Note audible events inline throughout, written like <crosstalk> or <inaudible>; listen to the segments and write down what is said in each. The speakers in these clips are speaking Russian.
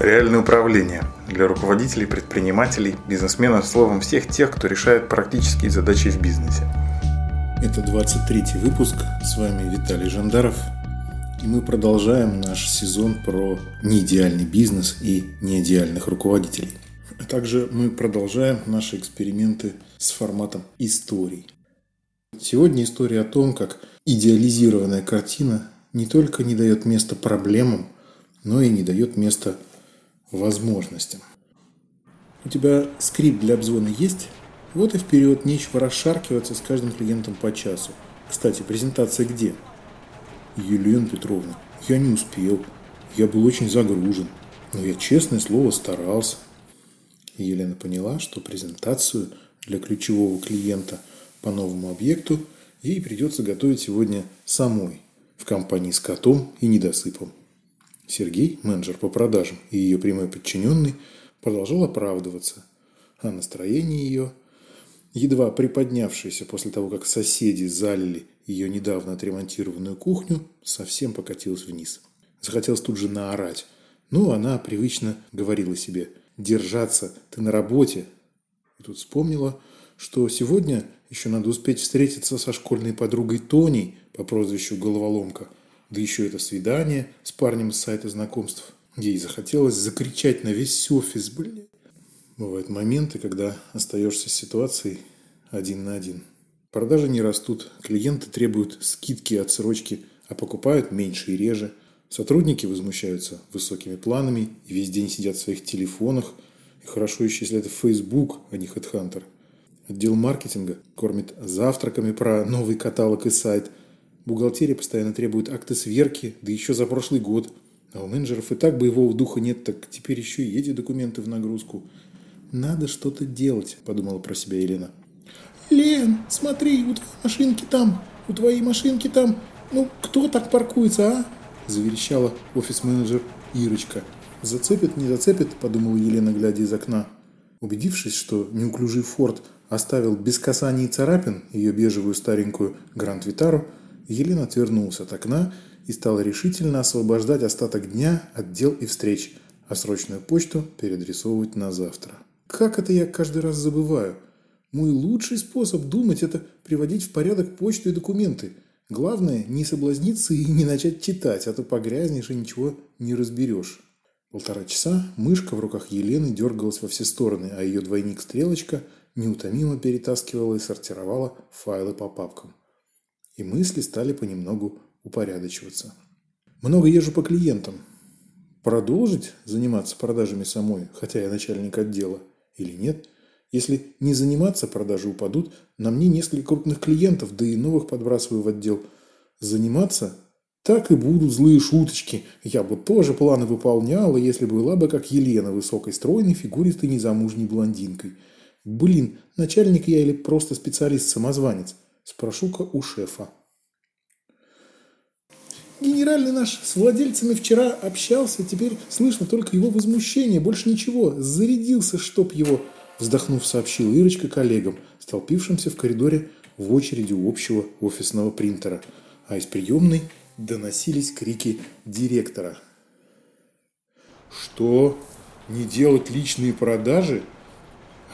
Реальное управление для руководителей, предпринимателей, бизнесменов, словом, всех тех, кто решает практические задачи в бизнесе. Это 23 выпуск. С вами Виталий Жандаров. И мы продолжаем наш сезон про неидеальный бизнес и неидеальных руководителей. А также мы продолжаем наши эксперименты с форматом историй. Сегодня история о том, как идеализированная картина не только не дает места проблемам, но и не дает места возможностям. У тебя скрипт для обзвона есть? Вот и вперед, нечего расшаркиваться с каждым клиентом по часу. Кстати, презентация где? Елена Петровна, я не успел. Я был очень загружен. Но я, честное слово, старался. Елена поняла, что презентацию для ключевого клиента по новому объекту ей придется готовить сегодня самой в компании с котом и недосыпом. Сергей, менеджер по продажам и ее прямой подчиненный, продолжал оправдываться, а настроение ее, едва приподнявшееся после того, как соседи залили ее недавно отремонтированную кухню, совсем покатилось вниз. Захотелось тут же наорать. Ну, она привычно говорила себе «держаться, ты на работе». И тут вспомнила, что сегодня еще надо успеть встретиться со школьной подругой Тоней по прозвищу Головоломка – да еще это свидание с парнем с сайта знакомств. Ей захотелось закричать на весь офис, блин. Бывают моменты, когда остаешься с ситуацией один на один. Продажи не растут, клиенты требуют скидки, отсрочки, а покупают меньше и реже. Сотрудники возмущаются высокими планами и весь день сидят в своих телефонах. И хорошо еще, если это Facebook, а не HeadHunter. Отдел маркетинга кормит завтраками про новый каталог и сайт – Бухгалтерия постоянно требует акты сверки, да еще за прошлый год. А у менеджеров и так боевого духа нет, так теперь еще и эти документы в нагрузку. Надо что-то делать, подумала про себя Елена. Лен, смотри, у твоей машинки там, у твоей машинки там. Ну, кто так паркуется, а? Заверещала офис-менеджер Ирочка. Зацепит, не зацепит, подумала Елена, глядя из окна. Убедившись, что неуклюжий Форд оставил без касаний царапин ее бежевую старенькую Гранд Витару, Елена отвернулся от окна и стала решительно освобождать остаток дня от дел и встреч, а срочную почту переадресовывать на завтра. Как это я каждый раз забываю? Мой лучший способ думать – это приводить в порядок почту и документы. Главное – не соблазниться и не начать читать, а то погрязнешь и ничего не разберешь. Полтора часа мышка в руках Елены дергалась во все стороны, а ее двойник Стрелочка неутомимо перетаскивала и сортировала файлы по папкам и мысли стали понемногу упорядочиваться. Много езжу по клиентам. Продолжить заниматься продажами самой, хотя я начальник отдела, или нет? Если не заниматься, продажи упадут. На мне несколько крупных клиентов, да и новых подбрасываю в отдел. Заниматься? Так и будут злые шуточки. Я бы тоже планы выполняла, если бы была бы как Елена, высокой, стройной, фигуристой, незамужней блондинкой. Блин, начальник я или просто специалист-самозванец? Спрошу-ка у шефа. Генеральный наш с владельцами вчера общался, теперь слышно только его возмущение, больше ничего. Зарядился, чтоб его, вздохнув, сообщил Ирочка коллегам, столпившимся в коридоре в очереди у общего офисного принтера. А из приемной доносились крики директора. «Что? Не делать личные продажи?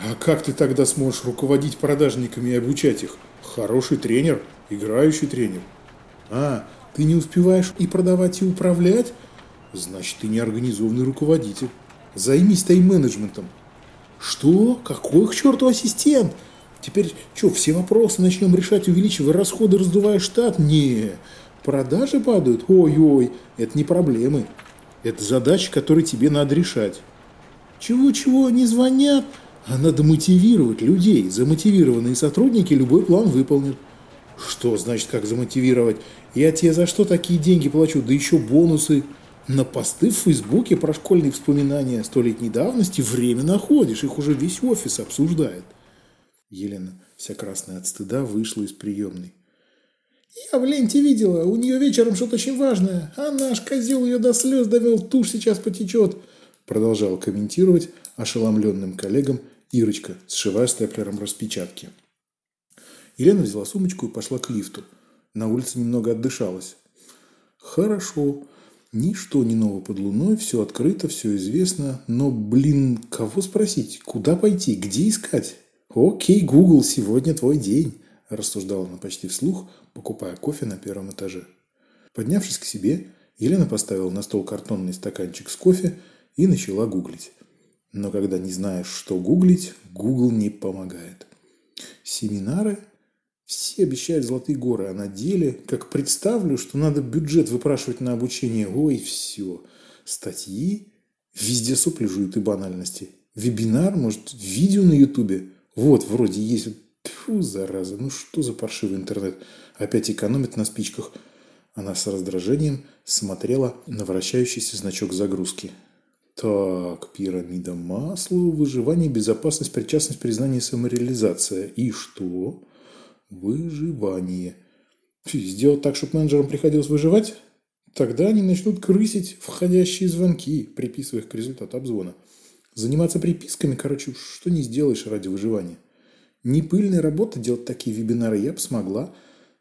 А как ты тогда сможешь руководить продажниками и обучать их?» Хороший тренер, играющий тренер. А, ты не успеваешь и продавать, и управлять? Значит, ты не организованный руководитель. Займись тайм-менеджментом. Что? Какой к черту ассистент? Теперь что, все вопросы начнем решать, увеличивая расходы, раздувая штат? Не, продажи падают? Ой-ой, это не проблемы. Это задачи, которые тебе надо решать. Чего-чего, не звонят? А надо мотивировать людей. Замотивированные сотрудники любой план выполнят. Что значит, как замотивировать? Я тебе за что такие деньги плачу? Да еще бонусы. На посты в Фейсбуке про школьные воспоминания столетней давности время находишь. Их уже весь офис обсуждает. Елена, вся красная от стыда, вышла из приемной. Я в ленте видела, у нее вечером что-то очень важное. А наш козел ее до слез довел, тушь сейчас потечет. Продолжал комментировать ошеломленным коллегам Ирочка, сшивая степлером распечатки. Елена взяла сумочку и пошла к лифту. На улице немного отдышалась. Хорошо. Ничто не ново под луной, все открыто, все известно. Но, блин, кого спросить? Куда пойти? Где искать? Окей, Google, сегодня твой день, рассуждала она почти вслух, покупая кофе на первом этаже. Поднявшись к себе, Елена поставила на стол картонный стаканчик с кофе и начала гуглить. Но когда не знаешь, что гуглить, Google не помогает. Семинары все обещают золотые горы, а на деле, как представлю, что надо бюджет выпрашивать на обучение, ой, все. Статьи, везде сопли жуют и банальности. Вебинар, может, видео на ютубе. Вот, вроде есть. Фу, зараза, ну что за паршивый интернет. Опять экономит на спичках. Она с раздражением смотрела на вращающийся значок загрузки. Так, пирамида масла, выживание, безопасность, причастность, признание, самореализация. И что? Выживание. Сделать так, чтобы менеджерам приходилось выживать? Тогда они начнут крысить входящие звонки, приписывая их к результату обзвона. Заниматься приписками, короче, что не сделаешь ради выживания. Не пыльная работа делать такие вебинары я бы смогла,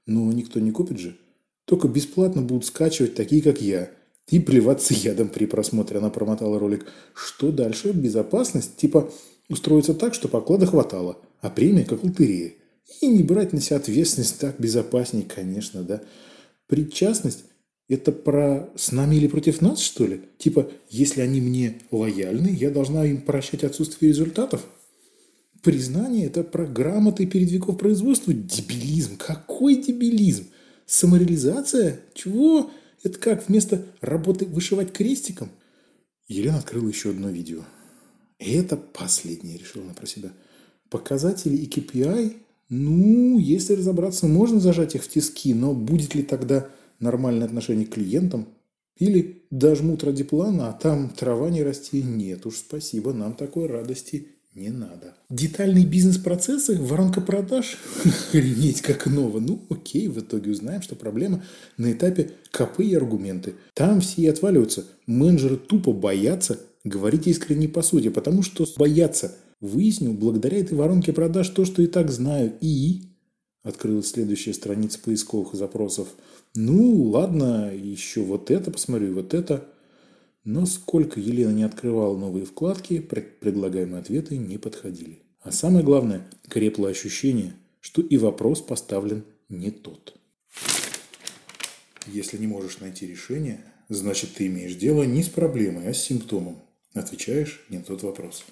но никто не купит же. Только бесплатно будут скачивать такие, как я – и плеваться ядом при просмотре. Она промотала ролик. Что дальше? Безопасность? Типа устроиться так, чтобы оклада хватало, а премия как лотерея. И не брать на себя ответственность так безопасней, конечно, да. Причастность – это про с нами или против нас, что ли? Типа, если они мне лояльны, я должна им прощать отсутствие результатов? Признание – это про грамоты перед веков производства? Дебилизм. Какой дебилизм? Самореализация? Чего? Это как вместо работы вышивать крестиком? Елена открыла еще одно видео. И это последнее, решила она про себя. Показатели и KPI, ну, если разобраться, можно зажать их в тиски, но будет ли тогда нормальное отношение к клиентам? Или дожмут ради плана, а там трава не расти? Нет уж, спасибо, нам такой радости не надо. Детальные бизнес-процессы, воронка продаж, <laughs> охренеть как ново. Ну, окей, в итоге узнаем, что проблема на этапе КП и аргументы. Там все и отваливаются. Менеджеры тупо боятся говорить искренне по сути, потому что боятся. Выяснил благодаря этой воронке продаж то, что и так знаю. И открылась следующая страница поисковых запросов. Ну, ладно, еще вот это посмотрю, вот это. Но сколько Елена не открывала новые вкладки, предлагаемые ответы не подходили. А самое главное, крепло ощущение, что и вопрос поставлен не тот. Если не можешь найти решение, значит ты имеешь дело не с проблемой, а с симптомом. Отвечаешь не на тот вопрос.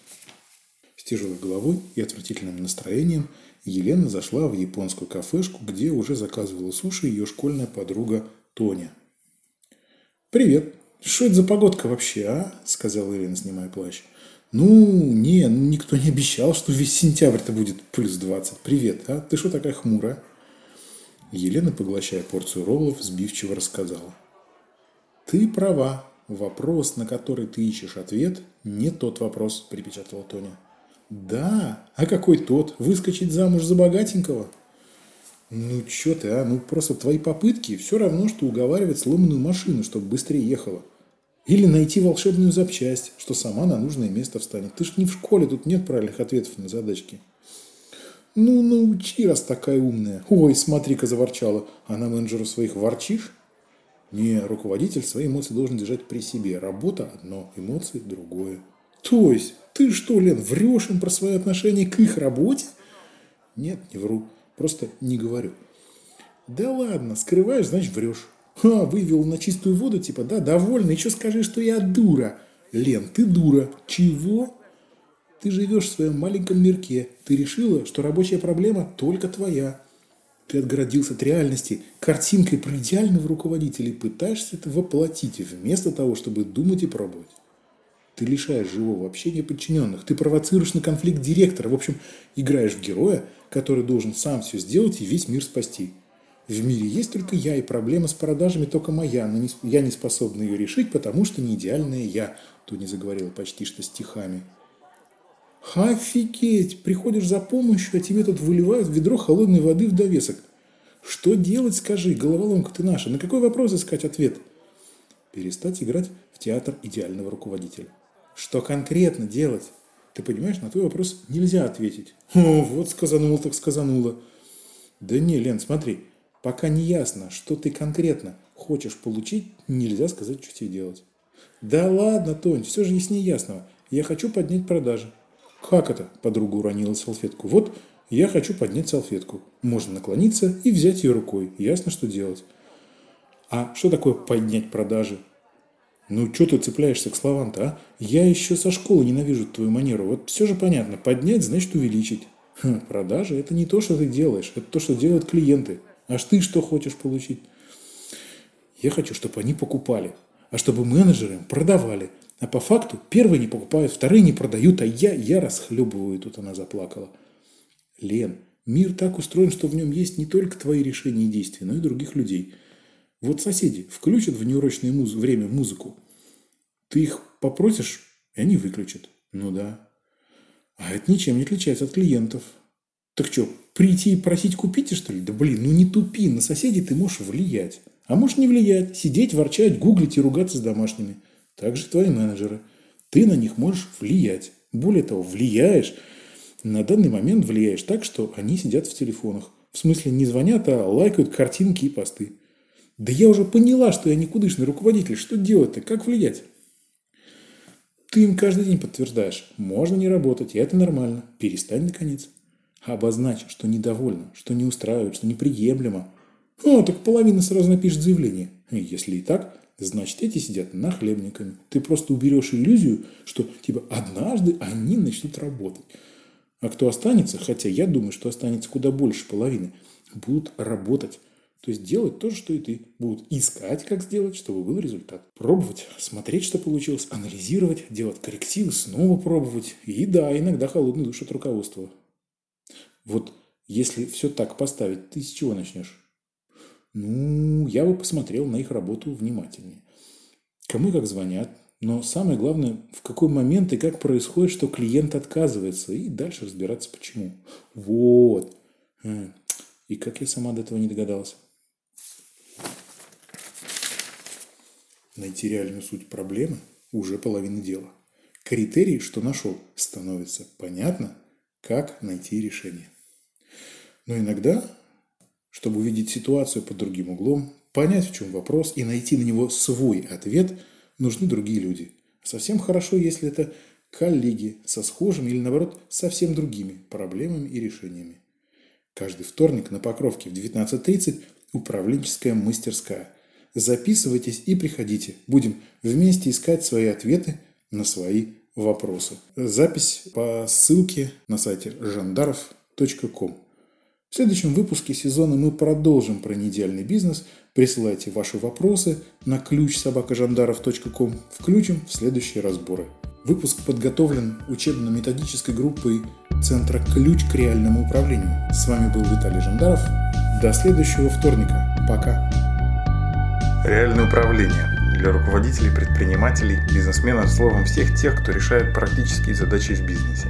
С тяжелой головой и отвратительным настроением Елена зашла в японскую кафешку, где уже заказывала суши ее школьная подруга Тоня. «Привет!» «Что это за погодка вообще, а?» – сказала Ирина, снимая плащ. «Ну, не, ну, никто не обещал, что весь сентябрь-то будет плюс 20. Привет, а? Ты что такая хмурая?» Елена, поглощая порцию роллов, сбивчиво рассказала. «Ты права. Вопрос, на который ты ищешь ответ, не тот вопрос», – припечатала Тоня. «Да? А какой тот? Выскочить замуж за богатенького?» Ну, что ты, а? Ну, просто твои попытки все равно, что уговаривать сломанную машину, чтобы быстрее ехала. Или найти волшебную запчасть, что сама на нужное место встанет. Ты ж не в школе, тут нет правильных ответов на задачки. Ну, научи, раз такая умная. Ой, смотри-ка, заворчала. А на менеджеру своих ворчишь? Не, руководитель свои эмоции должен держать при себе. Работа одно, эмоции другое. То есть, ты что, Лен, врешь им про свои отношения к их работе? Нет, не вру. Просто не говорю. Да ладно, скрываешь, значит врешь. А, вывел на чистую воду, типа, да, довольно, еще скажи, что я дура. Лен, ты дура. Чего? Ты живешь в своем маленьком мирке. Ты решила, что рабочая проблема только твоя. Ты отгородился от реальности картинкой про идеального руководителя и пытаешься это воплотить, вместо того, чтобы думать и пробовать. Ты лишаешь живого общения подчиненных. Ты провоцируешь на конфликт директора. В общем, играешь в героя, который должен сам все сделать и весь мир спасти. В мире есть только я, и проблема с продажами только моя, но я не способна ее решить, потому что не идеальная я, Тони заговорила почти что стихами. Офигеть! Приходишь за помощью, а тебе тут выливают ведро холодной воды в довесок. Что делать, скажи, головоломка ты наша? На какой вопрос искать ответ? Перестать играть в театр идеального руководителя. Что конкретно делать? Ты понимаешь, на твой вопрос нельзя ответить. О, вот сказанула так сказанула. Да не, Лен, смотри, пока не ясно, что ты конкретно хочешь получить, нельзя сказать, что тебе делать. Да ладно, Тонь, все же яснее ясного. Я хочу поднять продажи. Как это? Подруга уронила салфетку. Вот я хочу поднять салфетку. Можно наклониться и взять ее рукой. Ясно, что делать. А что такое поднять продажи? Ну, что ты цепляешься к словам-то, а? Я еще со школы ненавижу твою манеру. Вот все же понятно. Поднять значит увеличить. Хм, продажи – это не то, что ты делаешь. Это то, что делают клиенты. А ты что хочешь получить? Я хочу, чтобы они покупали. А чтобы менеджеры продавали. А по факту первые не покупают, вторые не продают, а я, я расхлебываю. Тут она заплакала. Лен, мир так устроен, что в нем есть не только твои решения и действия, но и других людей – вот соседи включат в неурочное муз... время музыку. Ты их попросишь, и они выключат. Ну да. А это ничем не отличается от клиентов. Так что, прийти и просить купите, что ли? Да блин, ну не тупи, на соседей ты можешь влиять. А можешь не влиять, сидеть, ворчать, гуглить и ругаться с домашними. Так же твои менеджеры. Ты на них можешь влиять. Более того, влияешь. На данный момент влияешь так, что они сидят в телефонах. В смысле, не звонят, а лайкают картинки и посты. Да я уже поняла, что я никудышный руководитель. Что делать-то? Как влиять? Ты им каждый день подтверждаешь. Можно не работать, и это нормально. Перестань, наконец. Обозначь, что недовольна, что не устраивает, что неприемлемо. О, так половина сразу напишет заявление. Если и так, значит эти сидят нахлебниками. Ты просто уберешь иллюзию, что типа однажды они начнут работать. А кто останется, хотя я думаю, что останется куда больше половины, будут работать. То есть делать то что и ты. Будут искать, как сделать, чтобы был результат. Пробовать, смотреть, что получилось, анализировать, делать коррективы, снова пробовать. И да, иногда холодный душ от руководства. Вот если все так поставить, ты с чего начнешь? Ну, я бы посмотрел на их работу внимательнее. Кому как звонят, но самое главное, в какой момент и как происходит, что клиент отказывается, и дальше разбираться почему. Вот. И как я сама до этого не догадалась. Найти реальную суть проблемы – уже половина дела. Критерии, что нашел, становится понятно, как найти решение. Но иногда, чтобы увидеть ситуацию под другим углом, понять, в чем вопрос и найти на него свой ответ, нужны другие люди. Совсем хорошо, если это коллеги со схожими или, наоборот, совсем другими проблемами и решениями. Каждый вторник на Покровке в 19.30 управленческая мастерская – Записывайтесь и приходите. Будем вместе искать свои ответы на свои вопросы. Запись по ссылке на сайте жандаров.ком. В следующем выпуске сезона мы продолжим про неидеальный бизнес. Присылайте ваши вопросы на ключ собакажандаров.ком. Включим в следующие разборы. Выпуск подготовлен учебно-методической группой Центра «Ключ к реальному управлению». С вами был Виталий Жандаров. До следующего вторника. Пока. Реальное управление для руководителей, предпринимателей, бизнесменов, словом всех тех, кто решает практические задачи в бизнесе.